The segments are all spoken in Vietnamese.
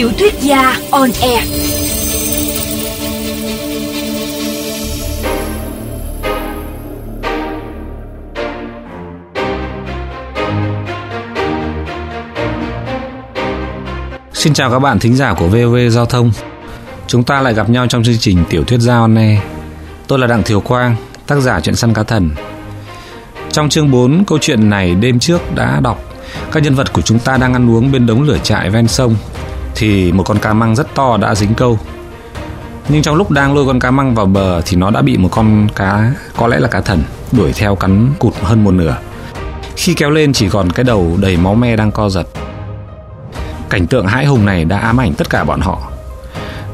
Tiểu thuyết gia on air. Xin chào các bạn thính giả của VOV Giao thông. Chúng ta lại gặp nhau trong chương trình Tiểu thuyết gia on air. Tôi là Đặng Thiều Quang, tác giả truyện săn cá thần. Trong chương 4, câu chuyện này đêm trước đã đọc các nhân vật của chúng ta đang ăn uống bên đống lửa trại ven sông thì một con cá măng rất to đã dính câu. Nhưng trong lúc đang lôi con cá măng vào bờ thì nó đã bị một con cá có lẽ là cá thần đuổi theo cắn cụt hơn một nửa. Khi kéo lên chỉ còn cái đầu đầy máu me đang co giật. Cảnh tượng hãi hùng này đã ám ảnh tất cả bọn họ.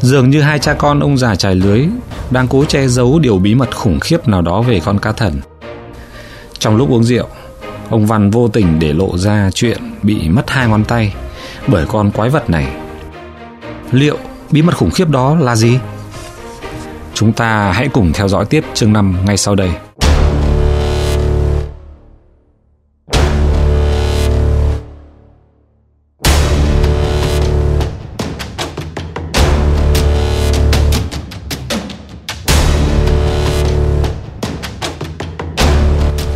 Dường như hai cha con ông già trải lưới đang cố che giấu điều bí mật khủng khiếp nào đó về con cá thần. Trong lúc uống rượu, ông Văn vô tình để lộ ra chuyện bị mất hai ngón tay bởi con quái vật này. Liệu bí mật khủng khiếp đó là gì? Chúng ta hãy cùng theo dõi tiếp chương 5 ngay sau đây.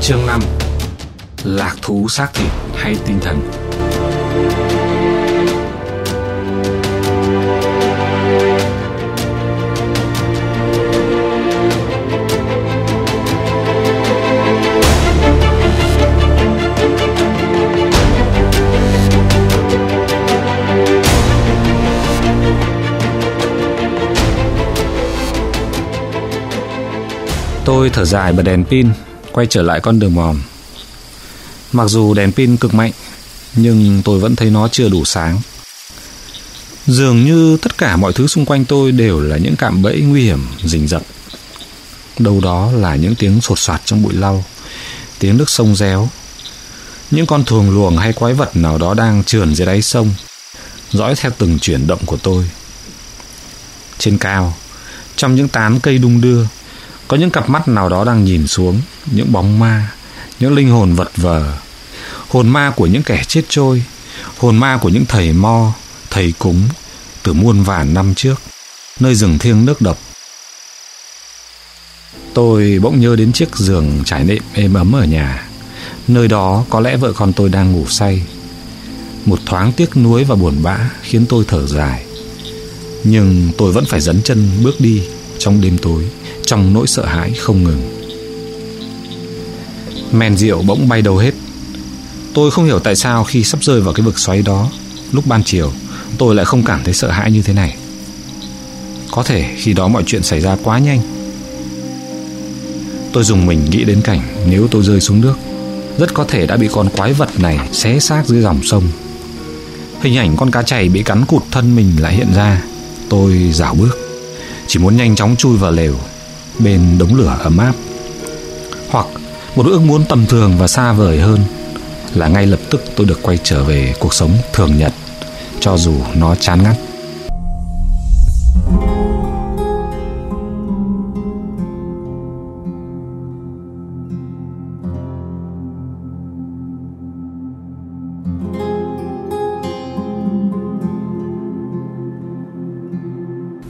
Chương 5 Lạc thú xác thịt hay tinh thần Tôi thở dài bật đèn pin, Quay trở lại con đường mòn. Mặc dù đèn pin cực mạnh, Nhưng tôi vẫn thấy nó chưa đủ sáng. Dường như tất cả mọi thứ xung quanh tôi Đều là những cạm bẫy nguy hiểm, rình rập. Đâu đó là những tiếng sột soạt trong bụi lau, Tiếng nước sông réo. Những con thuồng luồng hay quái vật nào đó đang trườn dưới đáy sông, Dõi theo từng chuyển động của tôi. Trên cao, Trong những tán cây đung đưa có những cặp mắt nào đó đang nhìn xuống, những bóng ma, những linh hồn vật vờ. Hồn ma của những kẻ chết trôi, hồn ma của những thầy mo, thầy cúng từ muôn vàn năm trước, nơi rừng thiêng nước độc. Tôi bỗng nhớ đến chiếc giường trải nệm êm ấm ở nhà. Nơi đó có lẽ vợ con tôi đang ngủ say. Một thoáng tiếc nuối và buồn bã khiến tôi thở dài. Nhưng tôi vẫn phải dấn chân bước đi trong đêm tối, trong nỗi sợ hãi không ngừng. Men rượu bỗng bay đầu hết. Tôi không hiểu tại sao khi sắp rơi vào cái vực xoáy đó, lúc ban chiều, tôi lại không cảm thấy sợ hãi như thế này. Có thể khi đó mọi chuyện xảy ra quá nhanh. Tôi dùng mình nghĩ đến cảnh nếu tôi rơi xuống nước, rất có thể đã bị con quái vật này xé xác dưới dòng sông. Hình ảnh con cá chày bị cắn cụt thân mình lại hiện ra. Tôi rảo bước chỉ muốn nhanh chóng chui vào lều, bên đống lửa ấm áp. Hoặc một ước muốn tầm thường và xa vời hơn là ngay lập tức tôi được quay trở về cuộc sống thường nhật, cho dù nó chán ngắt.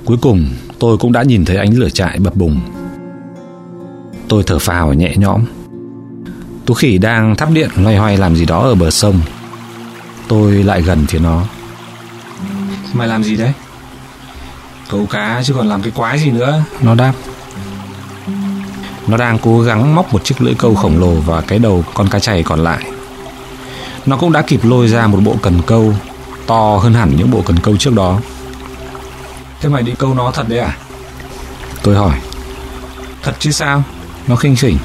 Cuối cùng tôi cũng đã nhìn thấy ánh lửa trại bập bùng. Tôi thở phào nhẹ nhõm. Tú khỉ đang thắp điện loay hoay làm gì đó ở bờ sông. Tôi lại gần phía nó. Mày làm gì đấy? Câu cá chứ còn làm cái quái gì nữa? Nó đáp. Nó đang cố gắng móc một chiếc lưỡi câu khổng lồ vào cái đầu con cá chày còn lại. Nó cũng đã kịp lôi ra một bộ cần câu To hơn hẳn những bộ cần câu trước đó Thế mày đi câu nó thật đấy à? Tôi hỏi. Thật chứ sao? Nó khinh khỉnh.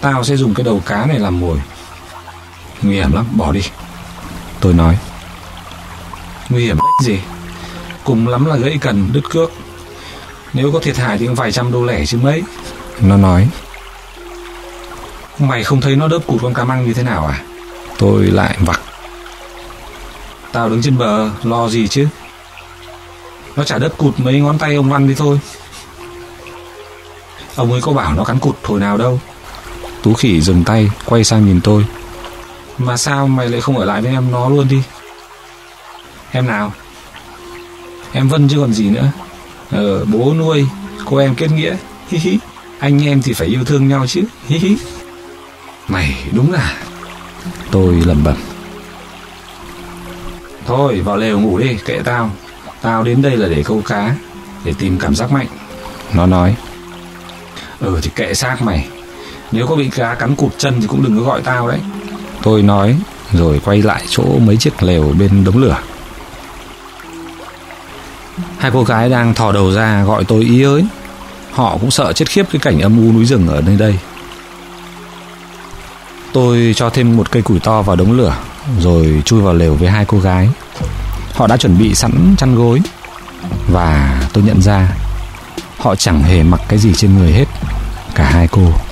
Tao sẽ dùng cái đầu cá này làm mồi. Nguy hiểm lắm, bỏ đi. Tôi nói. Nguy hiểm đếch gì? Cùng lắm là gãy cần, đứt cước. Nếu có thiệt hại thì cũng vài trăm đô lẻ chứ mấy. Nó nói. Mày không thấy nó đớp cụt con cá măng như thế nào à? Tôi lại vặc. Tao đứng trên bờ Lo gì chứ? Nó chả đớp cụt mấy ngón tay ông Văn đi thôi. Ông ấy có bảo nó cắn cụt hồi nào đâu. Tú khỉ dừng tay Quay sang nhìn tôi. Mà sao mày lại không ở lại với em nó luôn đi? Em nào? Em Vân chứ còn gì nữa. Ờ bố nuôi Cô em kết nghĩa. Hi hi. Anh em thì phải yêu thương nhau chứ. Hi hi. Mày đúng là Tôi lẩm bẩm. Thôi vào lều ngủ đi Kệ tao Tao đến đây là để câu cá, Để tìm cảm giác mạnh. Nó nói Ừ thì kệ xác mày. Nếu có bị cá cắn cụt chân thì cũng đừng có gọi tao đấy. Tôi nói, Rồi quay lại chỗ mấy chiếc lều bên đống lửa. Hai cô gái đang thò đầu ra gọi tôi, ý ới Họ cũng sợ chết khiếp cái cảnh âm u núi rừng ở nơi đây. Tôi cho thêm một cây củi to vào đống lửa, Rồi chui vào lều với hai cô gái. Họ đã chuẩn bị sẵn chăn gối. Và tôi nhận ra, Họ chẳng hề mặc cái gì trên người hết, Cả hai cô.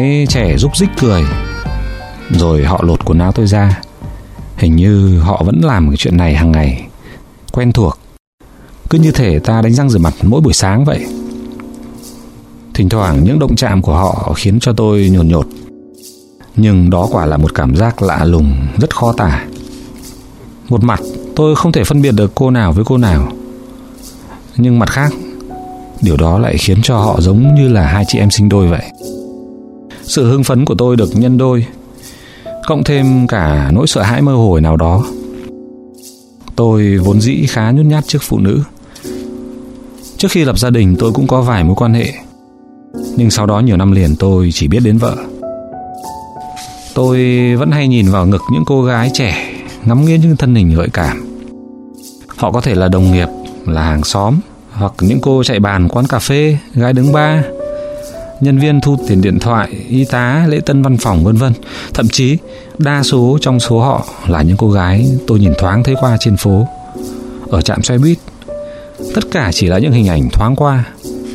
Gái trẻ rúc rích cười. Rồi họ lột quần áo tôi ra. Hình như họ vẫn làm cái chuyện này hàng ngày. Quen thuộc. Cứ như thể ta đánh răng rửa mặt mỗi buổi sáng vậy. Thỉnh thoảng những động chạm của họ khiến cho tôi nhột nhột. Nhưng đó quả là một cảm giác lạ lùng, Rất khó tả. Một mặt, tôi không thể phân biệt được cô nào với cô nào. Nhưng mặt khác, Điều đó lại khiến cho họ giống như là hai chị em sinh đôi vậy sự hưng phấn của tôi được nhân đôi, cộng thêm cả nỗi sợ hãi mơ hồ nào đó. Tôi vốn dĩ khá nhút nhát trước phụ nữ. Trước khi lập gia đình, tôi cũng có vài mối quan hệ. Nhưng sau đó nhiều năm liền, tôi chỉ biết đến vợ. Tôi vẫn hay nhìn vào ngực những cô gái trẻ, ngắm nghiến những thân hình gợi cảm. Họ có thể là đồng nghiệp, là hàng xóm, hoặc những cô chạy bàn, quán cà phê, gái đứng bar nhân viên thu tiền điện thoại, y tá, lễ tân văn phòng vân vân. Thậm chí đa số trong số họ là những cô gái tôi nhìn thoáng thấy qua trên phố, ở trạm xe buýt. Tất cả chỉ là những hình ảnh thoáng qua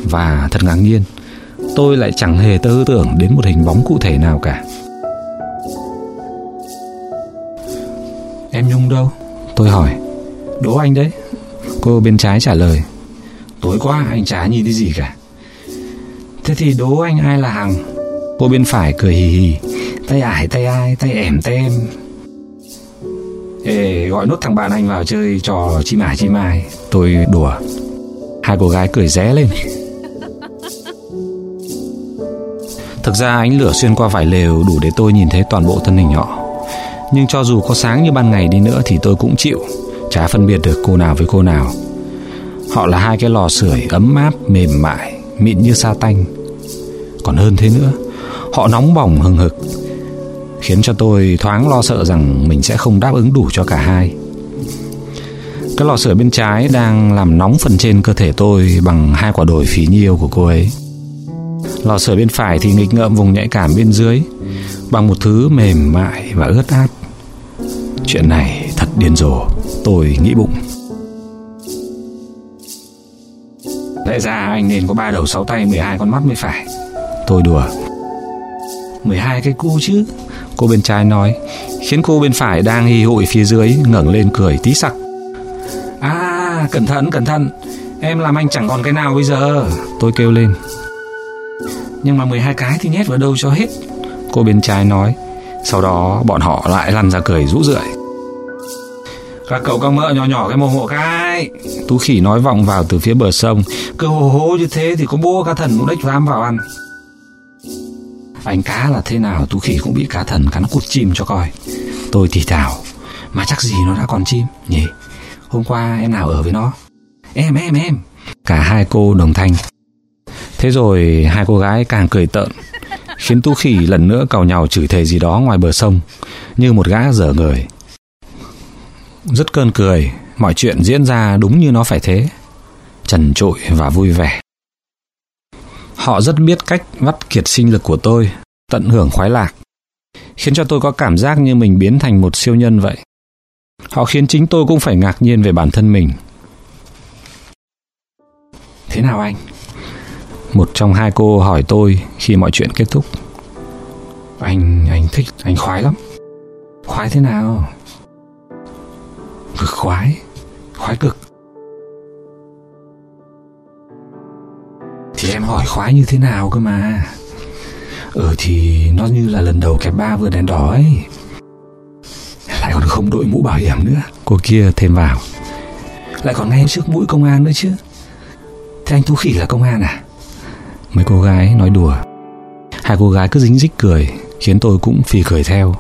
và thật ngạc nhiên, tôi lại chẳng hề tư tưởng đến một hình bóng cụ thể nào cả. Em Nhung đâu? Tôi hỏi. Đố anh đấy. Cô bên trái trả lời. Tối qua anh chả nhìn thấy gì cả. Thế thì đố anh ai là Hằng? Cô bên phải cười hì hì. Tay ải, tay ai, tay ẻm, tay em. Ê, gọi nốt thằng bạn anh vào chơi trò chim ải, chim ai. Tôi đùa. Hai cô gái cười ré lên. Thực ra ánh lửa xuyên qua vải lều đủ để tôi nhìn thấy toàn bộ thân hình họ. Nhưng cho dù có sáng như ban ngày đi nữa thì tôi cũng chịu. Chả phân biệt được cô nào với cô nào. Họ là hai cái lò sưởi ấm áp, mềm mại mịn như sa tanh. Còn hơn thế nữa, họ nóng bỏng hừng hực, khiến cho tôi thoáng lo sợ rằng mình sẽ không đáp ứng đủ cho cả hai. Cái lò sưởi bên trái đang làm nóng phần trên cơ thể tôi bằng hai quả đồi phí nhiêu của cô ấy. Lò sưởi bên phải thì nghịch ngợm vùng nhạy cảm bên dưới, bằng một thứ mềm mại và ướt át. Chuyện này thật điên rồ, tôi nghĩ bụng. Lẽ ra anh nên có ba đầu sáu tay 12 con mắt mới phải. Tôi đùa. 12 cái cu chứ? Cô bên trái nói, Khiến cô bên phải đang hì hụi phía dưới ngẩng lên cười tí sặc. À cẩn thận cẩn thận. Em làm anh chẳng còn cái nào bây giờ. Tôi kêu lên. Nhưng mà 12 cái thì nhét vào đâu cho hết? Cô bên trái nói. Sau đó bọn họ lại lăn ra cười rũ rượi. Các cậu các mỡ nhỏ nhỏ cái mồm hộ cái Tú khỉ nói vọng vào từ phía bờ sông. Cứ hồ hố như thế thì có bố cá thần cũng đếch dám vào ăn. Anh cá là thế nào Tú khỉ cũng bị cá thần cắn cút chim cho coi. Tôi thì thào Mà chắc gì nó đã còn chim? Nhỉ Hôm qua em nào ở với nó? Em em em. Cả hai cô đồng thanh. Thế rồi hai cô gái càng cười tợn Khiến Tú khỉ lần nữa cào nhào chửi thề gì đó ngoài bờ sông Như một gã dở người. Rất cơn cười, mọi chuyện diễn ra đúng như nó phải thế. Trần trụi và vui vẻ. Họ rất biết cách vắt kiệt sinh lực của tôi, tận hưởng khoái lạc, khiến cho tôi có cảm giác như mình biến thành một siêu nhân vậy. Họ khiến chính tôi cũng phải ngạc nhiên về bản thân mình. Thế nào anh? Một trong hai cô hỏi tôi khi mọi chuyện kết thúc Anh, anh thích, anh khoái lắm Khoái thế nào? Cực khoái Khoái cực. Thì em hỏi khoái như thế nào cơ mà? Ừ thì nó như là lần đầu kẹp ba vừa đèn đỏ ấy. Lại còn không đội mũ bảo hiểm nữa. Cô kia thêm vào. Lại còn ngay trước mũi công an nữa chứ. Thế anh Tú Khỉ là công an à? Mấy cô gái nói đùa. Hai cô gái cứ dính dích cười, Khiến tôi cũng phì cười theo.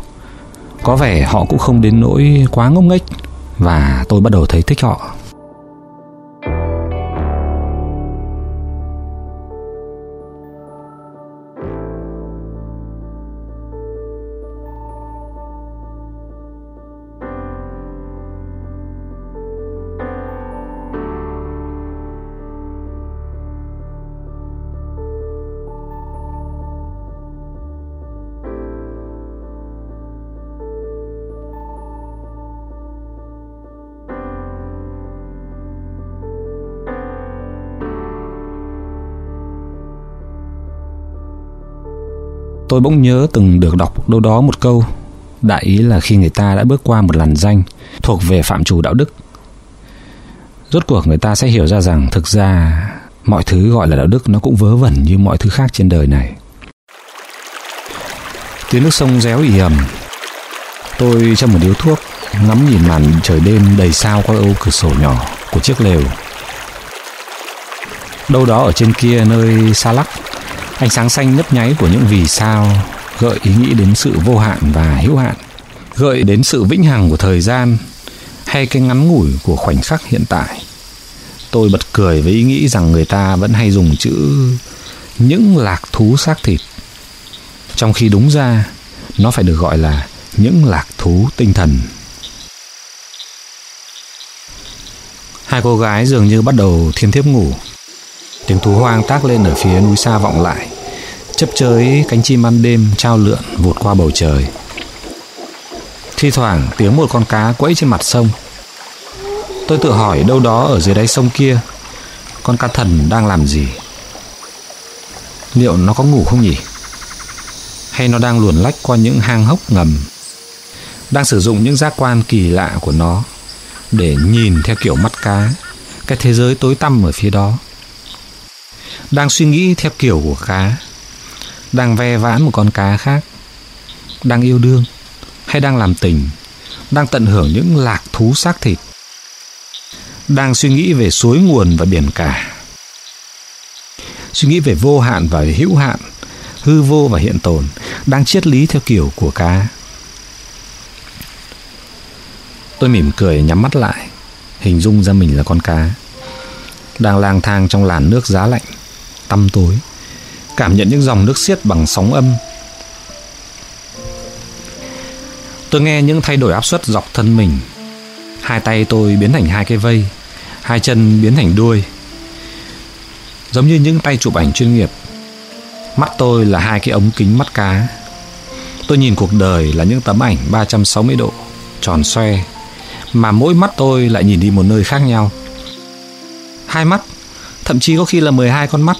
Có vẻ họ cũng không đến nỗi quá ngốc nghếch. Và tôi bắt đầu thấy thích họ. Tôi bỗng nhớ từng được đọc đâu đó một câu, Đại ý là khi người ta đã bước qua một làn danh Thuộc về phạm trù đạo đức. Rốt cuộc người ta sẽ hiểu ra rằng Thực ra mọi thứ gọi là đạo đức Nó cũng vớ vẩn như mọi thứ khác trên đời này. Tiếng nước sông réo ì ầm. Tôi trong một điếu thuốc, Ngắm nhìn màn trời đêm đầy sao qua ô cửa sổ nhỏ của chiếc lều. Đâu đó ở trên kia nơi xa lắc. Ánh sáng xanh nhấp nháy của những vì sao gợi ý nghĩ đến sự vô hạn và hữu hạn, gợi đến sự vĩnh hằng của thời gian hay cái ngắn ngủi của khoảnh khắc hiện tại. Tôi bật cười với ý nghĩ rằng người ta vẫn hay dùng chữ những lạc thú xác thịt. Trong khi đúng ra nó phải được gọi là những lạc thú tinh thần. Hai cô gái dường như bắt đầu thiêm thiếp ngủ Tiếng thú hoang tác lên ở phía núi xa vọng lại Chấp chới cánh chim ăn đêm, trao lượn, vụt qua bầu trời. Thi thoảng, tiếng một con cá quẫy trên mặt sông. Tôi tự hỏi đâu đó ở dưới đáy sông kia, Con cá thần đang làm gì? Liệu nó có ngủ không nhỉ? Hay nó đang luồn lách qua những hang hốc ngầm, Đang sử dụng những giác quan kỳ lạ của nó Để nhìn theo kiểu mắt cá, Cái thế giới tối tăm ở phía đó? Đang suy nghĩ theo kiểu của cá đang ve vãn một con cá khác, đang yêu đương hay đang làm tình, đang tận hưởng những lạc thú xác thịt, đang suy nghĩ về suối nguồn và biển cả. Suy nghĩ về vô hạn và hữu hạn, hư vô và hiện tồn, đang triết lý theo kiểu của cá. Tôi mỉm cười nhắm mắt lại, hình dung ra mình là con cá, đang lang thang trong làn nước giá lạnh, tăm tối cảm nhận những dòng nước xiết bằng sóng âm. Tôi nghe những thay đổi áp suất dọc thân mình. Hai tay tôi biến thành hai cái vây, hai chân biến thành đuôi. Giống như những tay chụp ảnh chuyên nghiệp. Mắt tôi là hai cái ống kính mắt cá. Tôi nhìn cuộc đời là những tấm ảnh 360 độ, tròn xoe, mà mỗi mắt tôi lại nhìn đi một nơi khác nhau. Hai mắt, thậm chí có khi là 12 con mắt.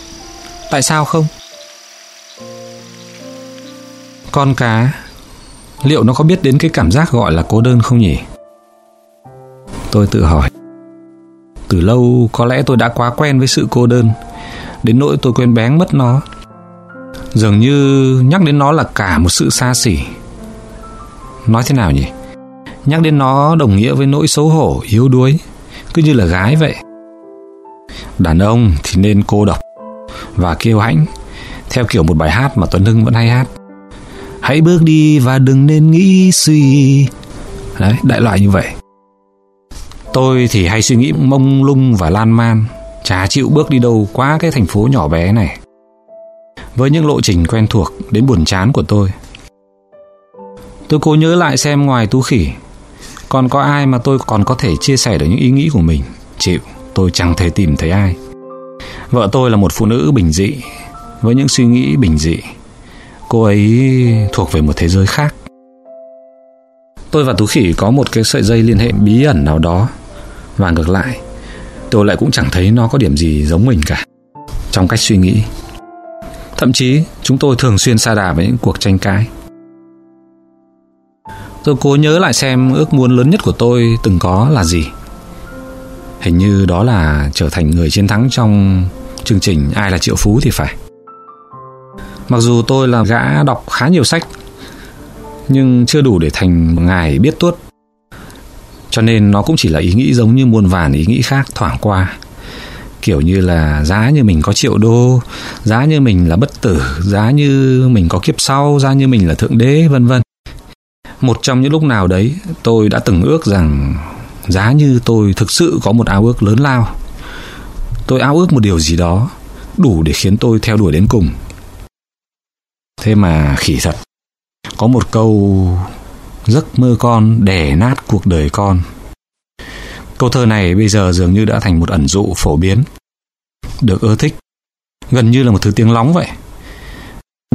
Tại sao không? Con cá. Liệu nó có biết đến cái cảm giác gọi là cô đơn không nhỉ? Tôi tự hỏi. Từ lâu có lẽ tôi đã quá quen với sự cô đơn. Đến nỗi tôi quên bén mất nó. Dường như nhắc đến nó là cả một sự xa xỉ. Nói thế nào nhỉ? Nhắc đến nó đồng nghĩa với nỗi xấu hổ, yếu đuối. Cứ như là gái vậy. Đàn ông thì nên cô độc và kêu hãnh. Theo kiểu một bài hát mà Tuấn Hưng vẫn hay hát. Hãy bước đi và đừng nên nghĩ suy. Đấy, đại loại như vậy. Tôi thì hay suy nghĩ mông lung và lan man, chả chịu bước đi đâu quá cái thành phố nhỏ bé này. Với những lộ trình quen thuộc đến buồn chán của tôi. Tôi cố nhớ lại xem ngoài Tú Khỉ, còn có ai mà tôi còn có thể chia sẻ được những ý nghĩ của mình. Chịu, tôi chẳng thể tìm thấy ai. Vợ tôi là một phụ nữ bình dị với những suy nghĩ bình dị. Cô ấy thuộc về một thế giới khác. Tôi và Tú Khỉ có một cái sợi dây liên hệ bí ẩn nào đó và ngược lại, tôi lại cũng chẳng thấy nó có điểm gì giống mình cả trong cách suy nghĩ. Thậm chí chúng tôi thường xuyên xa đà với những cuộc tranh cãi. Tôi cố nhớ lại xem ước muốn lớn nhất của tôi từng có là gì. Hình như đó là trở thành người chiến thắng trong chương trình Ai là triệu phú thì phải. Mặc dù tôi là gã đọc khá nhiều sách nhưng chưa đủ để thành ngài biết tuốt. Cho nên nó cũng chỉ là ý nghĩ giống như muôn vàn ý nghĩ khác thoảng qua. Kiểu như là giá như mình có triệu đô, giá như mình là bất tử, giá như mình có kiếp sau, giá như mình là thượng đế, vân vân. Một trong những lúc nào đấy, tôi đã từng ước rằng giá như tôi thực sự có một ao ước lớn lao. Tôi ao ước một điều gì đó đủ để khiến tôi theo đuổi đến cùng. Thế mà khỉ thật. Có một câu giấc mơ con đè nát cuộc đời con. Câu thơ này bây giờ dường như đã thành một ẩn dụ phổ biến, được ưa thích, gần như là một thứ tiếng lóng vậy.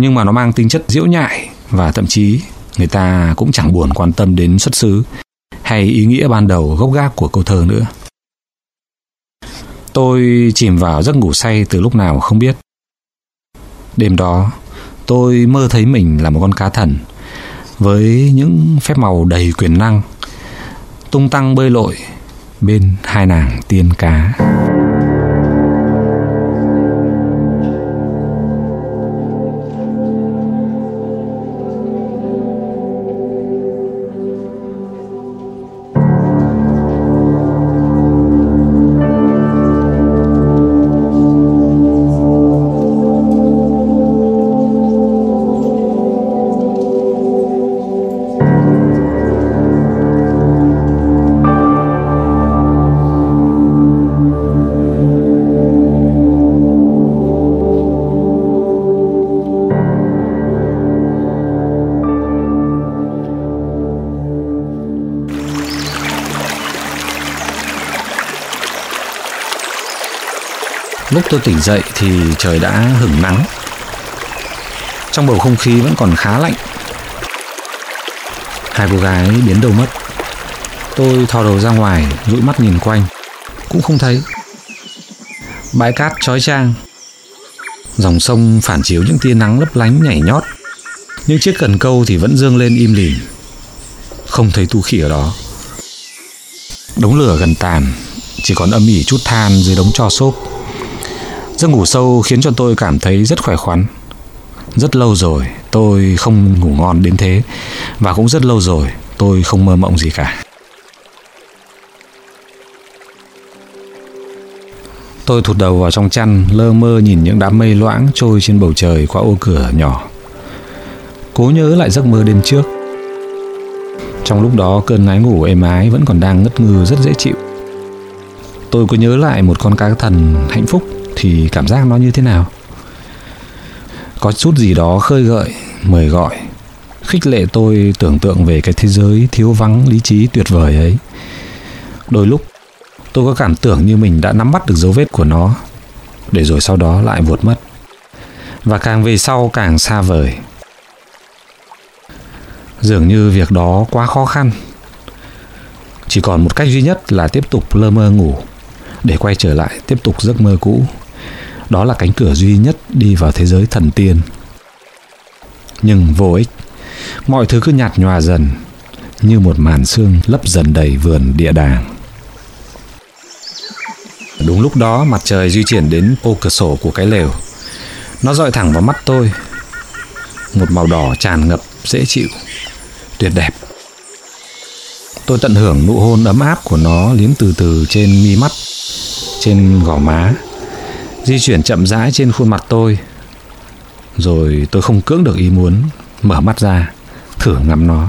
Nhưng mà nó mang tính chất diễu nhại và thậm chí người ta cũng chẳng buồn quan tâm đến xuất xứ hay ý nghĩa ban đầu gốc gác của câu thơ nữa. Tôi chìm vào giấc ngủ say từ lúc nào không biết. Đêm đó, tôi mơ thấy mình là một con cá thần, với những phép màu đầy quyền năng, tung tăng bơi lội bên hai nàng tiên cá. Lúc tôi tỉnh dậy thì trời đã hửng nắng. Trong bầu không khí vẫn còn khá lạnh. Hai cô gái biến đâu mất. Tôi thò đầu ra ngoài, dụi mắt nhìn quanh, cũng không thấy. Bãi cát trói trang. Dòng sông phản chiếu những tia nắng lấp lánh nhảy nhót. những chiếc cần câu thì vẫn dương lên im lìm. Không thấy tu khỉ ở đó. Đống lửa gần tàn, chỉ còn âm ỉ chút than dưới đống tro xốp. Giấc ngủ sâu khiến cho tôi cảm thấy rất khỏe khoắn. Rất lâu rồi tôi không ngủ ngon đến thế và cũng rất lâu rồi tôi không mơ mộng gì cả. Tôi thụt đầu vào trong chăn, lơ mơ nhìn những đám mây loãng trôi trên bầu trời qua ô cửa nhỏ. Cố nhớ lại giấc mơ đêm trước. Trong lúc đó cơn ngái ngủ êm ái vẫn còn đang ngất ngư rất dễ chịu. Tôi có nhớ lại một con cá thần hạnh phúc thì cảm giác nó như thế nào? Có chút gì đó khơi gợi, mời gọi, khích lệ tôi tưởng tượng về cái thế giới thiếu vắng, lý trí tuyệt vời ấy. Đôi lúc, tôi có cảm tưởng như mình đã nắm bắt được dấu vết của nó, để rồi sau đó lại vụt mất. Và càng về sau càng xa vời. Dường như việc đó quá khó khăn. Chỉ còn một cách duy nhất là tiếp tục lơ mơ ngủ, để quay trở lại tiếp tục giấc mơ cũ đó là cánh cửa duy nhất đi vào thế giới thần tiên. Nhưng vô ích, mọi thứ cứ nhạt nhòa dần, như một màn sương lấp dần đầy vườn địa đàng. Đúng lúc đó, mặt trời di chuyển đến ô cửa sổ của cái lều. Nó dọi thẳng vào mắt tôi. Một màu đỏ tràn ngập, dễ chịu, tuyệt đẹp. Tôi tận hưởng nụ hôn ấm áp của nó liếm từ từ trên mi mắt, trên gò má di chuyển chậm rãi trên khuôn mặt tôi. Rồi tôi không cưỡng được ý muốn mở mắt ra, thử ngắm nó.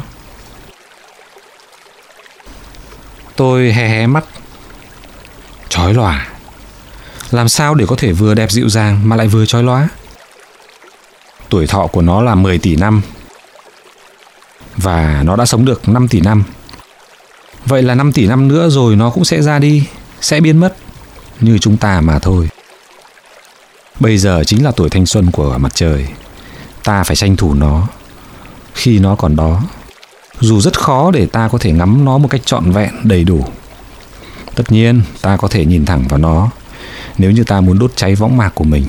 Tôi hé hé mắt. Chói lòa. Làm sao để có thể vừa đẹp dịu dàng mà lại vừa chói lóa? Tuổi thọ của nó là 10 tỷ năm. Và nó đã sống được 5 tỷ năm. Vậy là 5 tỷ năm nữa rồi nó cũng sẽ ra đi, sẽ biến mất. Như chúng ta mà thôi. Bây giờ chính là tuổi thanh xuân của mặt trời. Ta phải tranh thủ nó khi nó còn đó. Dù rất khó để ta có thể ngắm nó một cách trọn vẹn, đầy đủ. Tất nhiên, ta có thể nhìn thẳng vào nó nếu như ta muốn đốt cháy võng mạc của mình.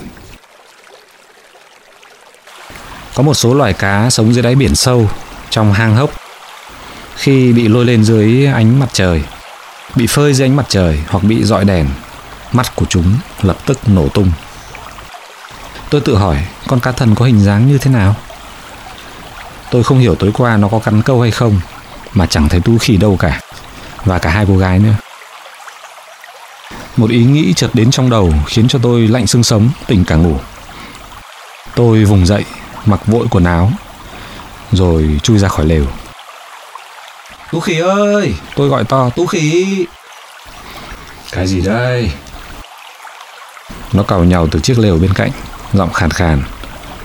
Có một số loài cá sống dưới đáy biển sâu, trong hang hốc. Khi bị lôi lên dưới ánh mặt trời, bị phơi dưới ánh mặt trời hoặc bị dọi đèn, mắt của chúng lập tức nổ tung. Tôi tự hỏi con cá thần có hình dáng như thế nào? Tôi không hiểu tối qua nó có cắn câu hay không, mà chẳng thấy tú khỉ đâu cả, và cả hai cô gái nữa. Một ý nghĩ chợt đến trong đầu khiến cho tôi lạnh xương sống, tỉnh cả ngủ. Tôi vùng dậy, mặc vội quần áo, rồi chui ra khỏi lều. Tú khỉ ơi, tôi gọi to, Tú khỉ. Cái gì đây? Nó cào nhàu từ chiếc lều bên cạnh, giọng khàn khàn,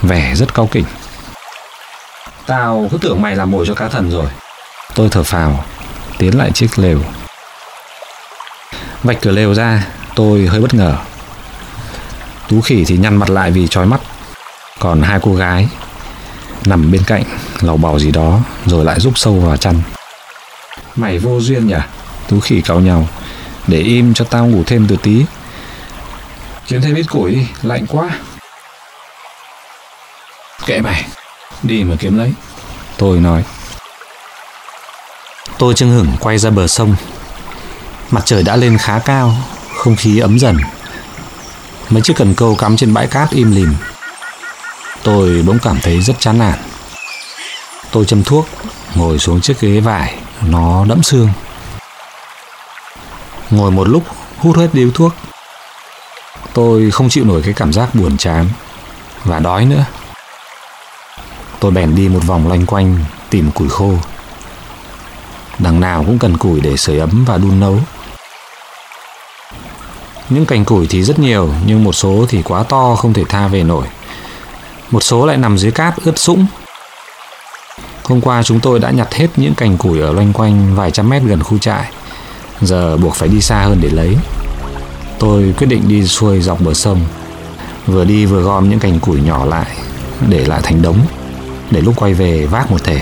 vẻ rất cao kỉnh. Tao cứ tưởng mày làm mồi cho cá thần rồi. Tôi thở phào, tiến lại chiếc lều. Vạch cửa lều ra, tôi hơi bất ngờ. Tú khỉ thì nhăn mặt lại vì trói mắt. Còn hai cô gái nằm bên cạnh lầu bầu gì đó rồi lại rúc sâu vào chăn. Mày vô duyên nhỉ? Tú khỉ cào nhau. Để im cho tao ngủ thêm từ tí. Kiếm thêm ít củi đi, lạnh quá. Kệ mày, đi mà kiếm lấy. Tôi nói. Tôi chưng hửng quay ra bờ sông. Mặt trời đã lên khá cao, không khí ấm dần. Mấy chiếc cần câu cắm trên bãi cát im lìm. Tôi bỗng cảm thấy rất chán nản. Tôi châm thuốc, ngồi xuống chiếc ghế vải, nó đẫm xương. Ngồi một lúc, hút hết điếu thuốc. Tôi không chịu nổi cái cảm giác buồn chán và đói nữa. Tôi bèn đi một vòng loanh quanh, tìm củi khô. Đằng nào cũng cần củi để sưởi ấm và đun nấu. Những cành củi thì rất nhiều, nhưng một số thì quá to, không thể tha về nổi. Một số lại nằm dưới cát ướt sũng. Hôm qua chúng tôi đã nhặt hết những cành củi ở loanh quanh vài trăm mét gần khu trại. Giờ buộc phải đi xa hơn để lấy. Tôi quyết định đi xuôi dọc bờ sông. Vừa đi vừa gom những cành củi nhỏ lại, để lại thành đống để lúc quay về vác một thể.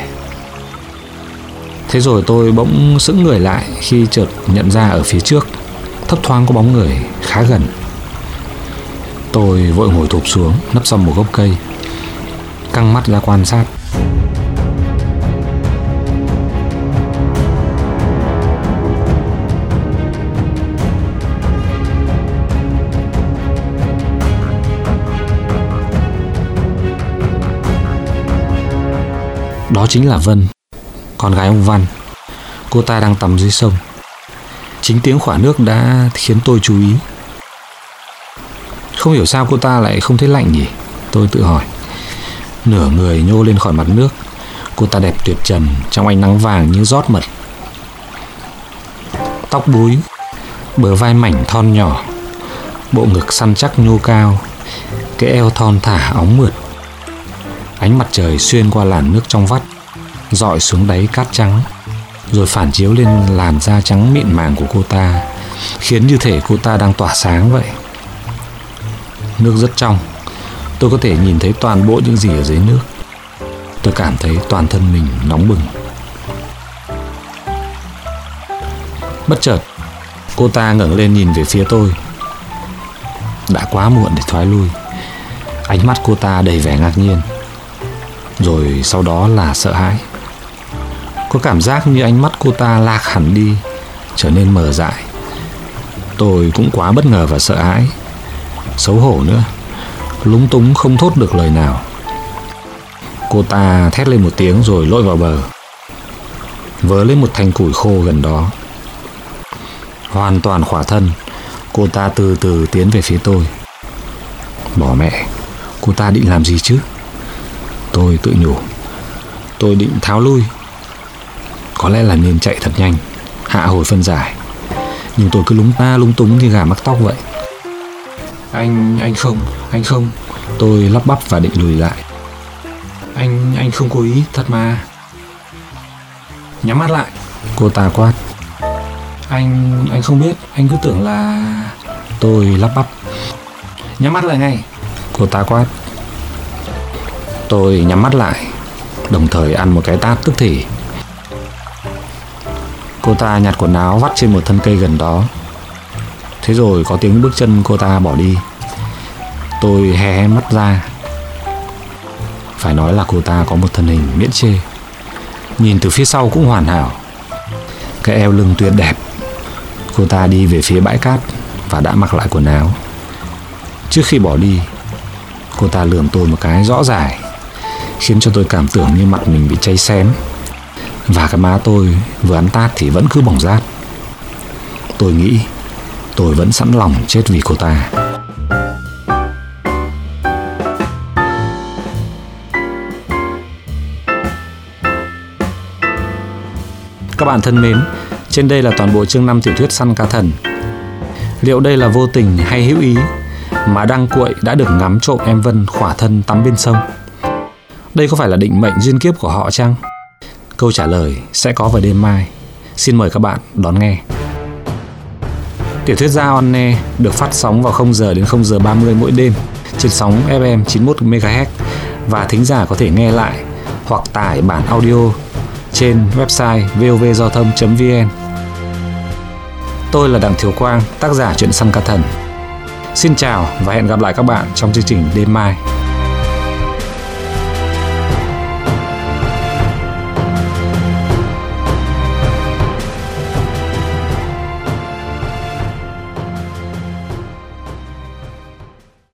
Thế rồi tôi bỗng sững người lại khi chợt nhận ra ở phía trước thấp thoáng có bóng người khá gần. Tôi vội ngồi thụp xuống nấp sau một gốc cây, căng mắt ra quan sát. Đó chính là Vân, con gái ông Văn. Cô ta đang tắm dưới sông. Chính tiếng khỏa nước đã khiến tôi chú ý. Không hiểu sao cô ta lại không thấy lạnh nhỉ? Tôi tự hỏi. Nửa người nhô lên khỏi mặt nước. Cô ta đẹp tuyệt trần trong ánh nắng vàng như rót mật. Tóc búi, bờ vai mảnh thon nhỏ, bộ ngực săn chắc nhô cao, cái eo thon thả óng mượt. Ánh mặt trời xuyên qua làn nước trong vắt, dọi xuống đáy cát trắng rồi phản chiếu lên làn da trắng mịn màng của cô ta khiến như thể cô ta đang tỏa sáng vậy. Nước rất trong tôi có thể nhìn thấy toàn bộ những gì ở dưới nước. Tôi cảm thấy toàn thân mình nóng bừng. Bất chợt cô ta ngẩng lên nhìn về phía tôi. Đã quá muộn để thoái lui. Ánh mắt cô ta đầy vẻ ngạc nhiên rồi sau đó là sợ hãi. Có cảm giác như ánh mắt cô ta lạc hẳn đi, trở nên mờ dại. Tôi cũng quá bất ngờ và sợ hãi. Xấu hổ nữa. Lúng túng không thốt được lời nào. Cô ta thét lên một tiếng rồi lội vào bờ. Vớ lấy một thanh củi khô gần đó. Hoàn toàn khỏa thân, cô ta từ từ tiến về phía tôi. Bỏ mẹ, cô ta định làm gì chứ? Tôi tự nhủ. Tôi định tháo lui. Có lẽ là nên chạy thật nhanh, hạ hồi phân giải. Nhưng tôi cứ lúng ta lúng túng như gà mắc tóc vậy. Anh anh không anh không. Tôi lắp bắp và định lùi lại. Anh anh không cố ý, thật mà. Nhắm mắt lại. Cô ta quát. Anh anh không biết, anh cứ tưởng là tôi lắp bắp. Nhắm mắt lại ngay. Cô ta quát tôi nhắm mắt lại, đồng thời ăn một cái tát tức thì. Cô ta nhặt quần áo vắt trên một thân cây gần đó. Thế rồi có tiếng bước chân cô ta bỏ đi. Tôi hé hé mắt ra. Phải nói là cô ta có một thân hình miễn chê. Nhìn từ phía sau cũng hoàn hảo. Cái eo lưng tuyệt đẹp. Cô ta đi về phía bãi cát Và đã mặc lại quần áo. Trước khi bỏ đi, Cô ta lườm tôi một cái rõ ràng. Khiến cho tôi cảm tưởng như mặt mình bị cháy xém Và cái má tôi vừa ăn tát thì vẫn cứ bỏng rát Tôi nghĩ tôi vẫn sẵn lòng chết vì cô ta Các bạn thân mến, trên đây là toàn bộ chương 5 tiểu thuyết Săn Cá Thần. Liệu đây là vô tình hay hữu ý mà Đăng Cuội đã được ngắm trộm em Vân khỏa thân tắm bên sông? Đây có phải là định mệnh duyên kiếp của họ chăng? Câu trả lời sẽ có vào đêm mai. Xin mời các bạn đón nghe. Tiểu thuyết Gia Onne được phát sóng vào 0 giờ đến 0 giờ 30 mỗi đêm trên sóng FM 91 MHz và thính giả có thể nghe lại hoặc tải bản audio trên website vovgiao thông.vn. Tôi là Đặng Thiếu Quang, tác giả truyện săn Ca thần. Xin chào và hẹn gặp lại các bạn trong chương trình đêm mai.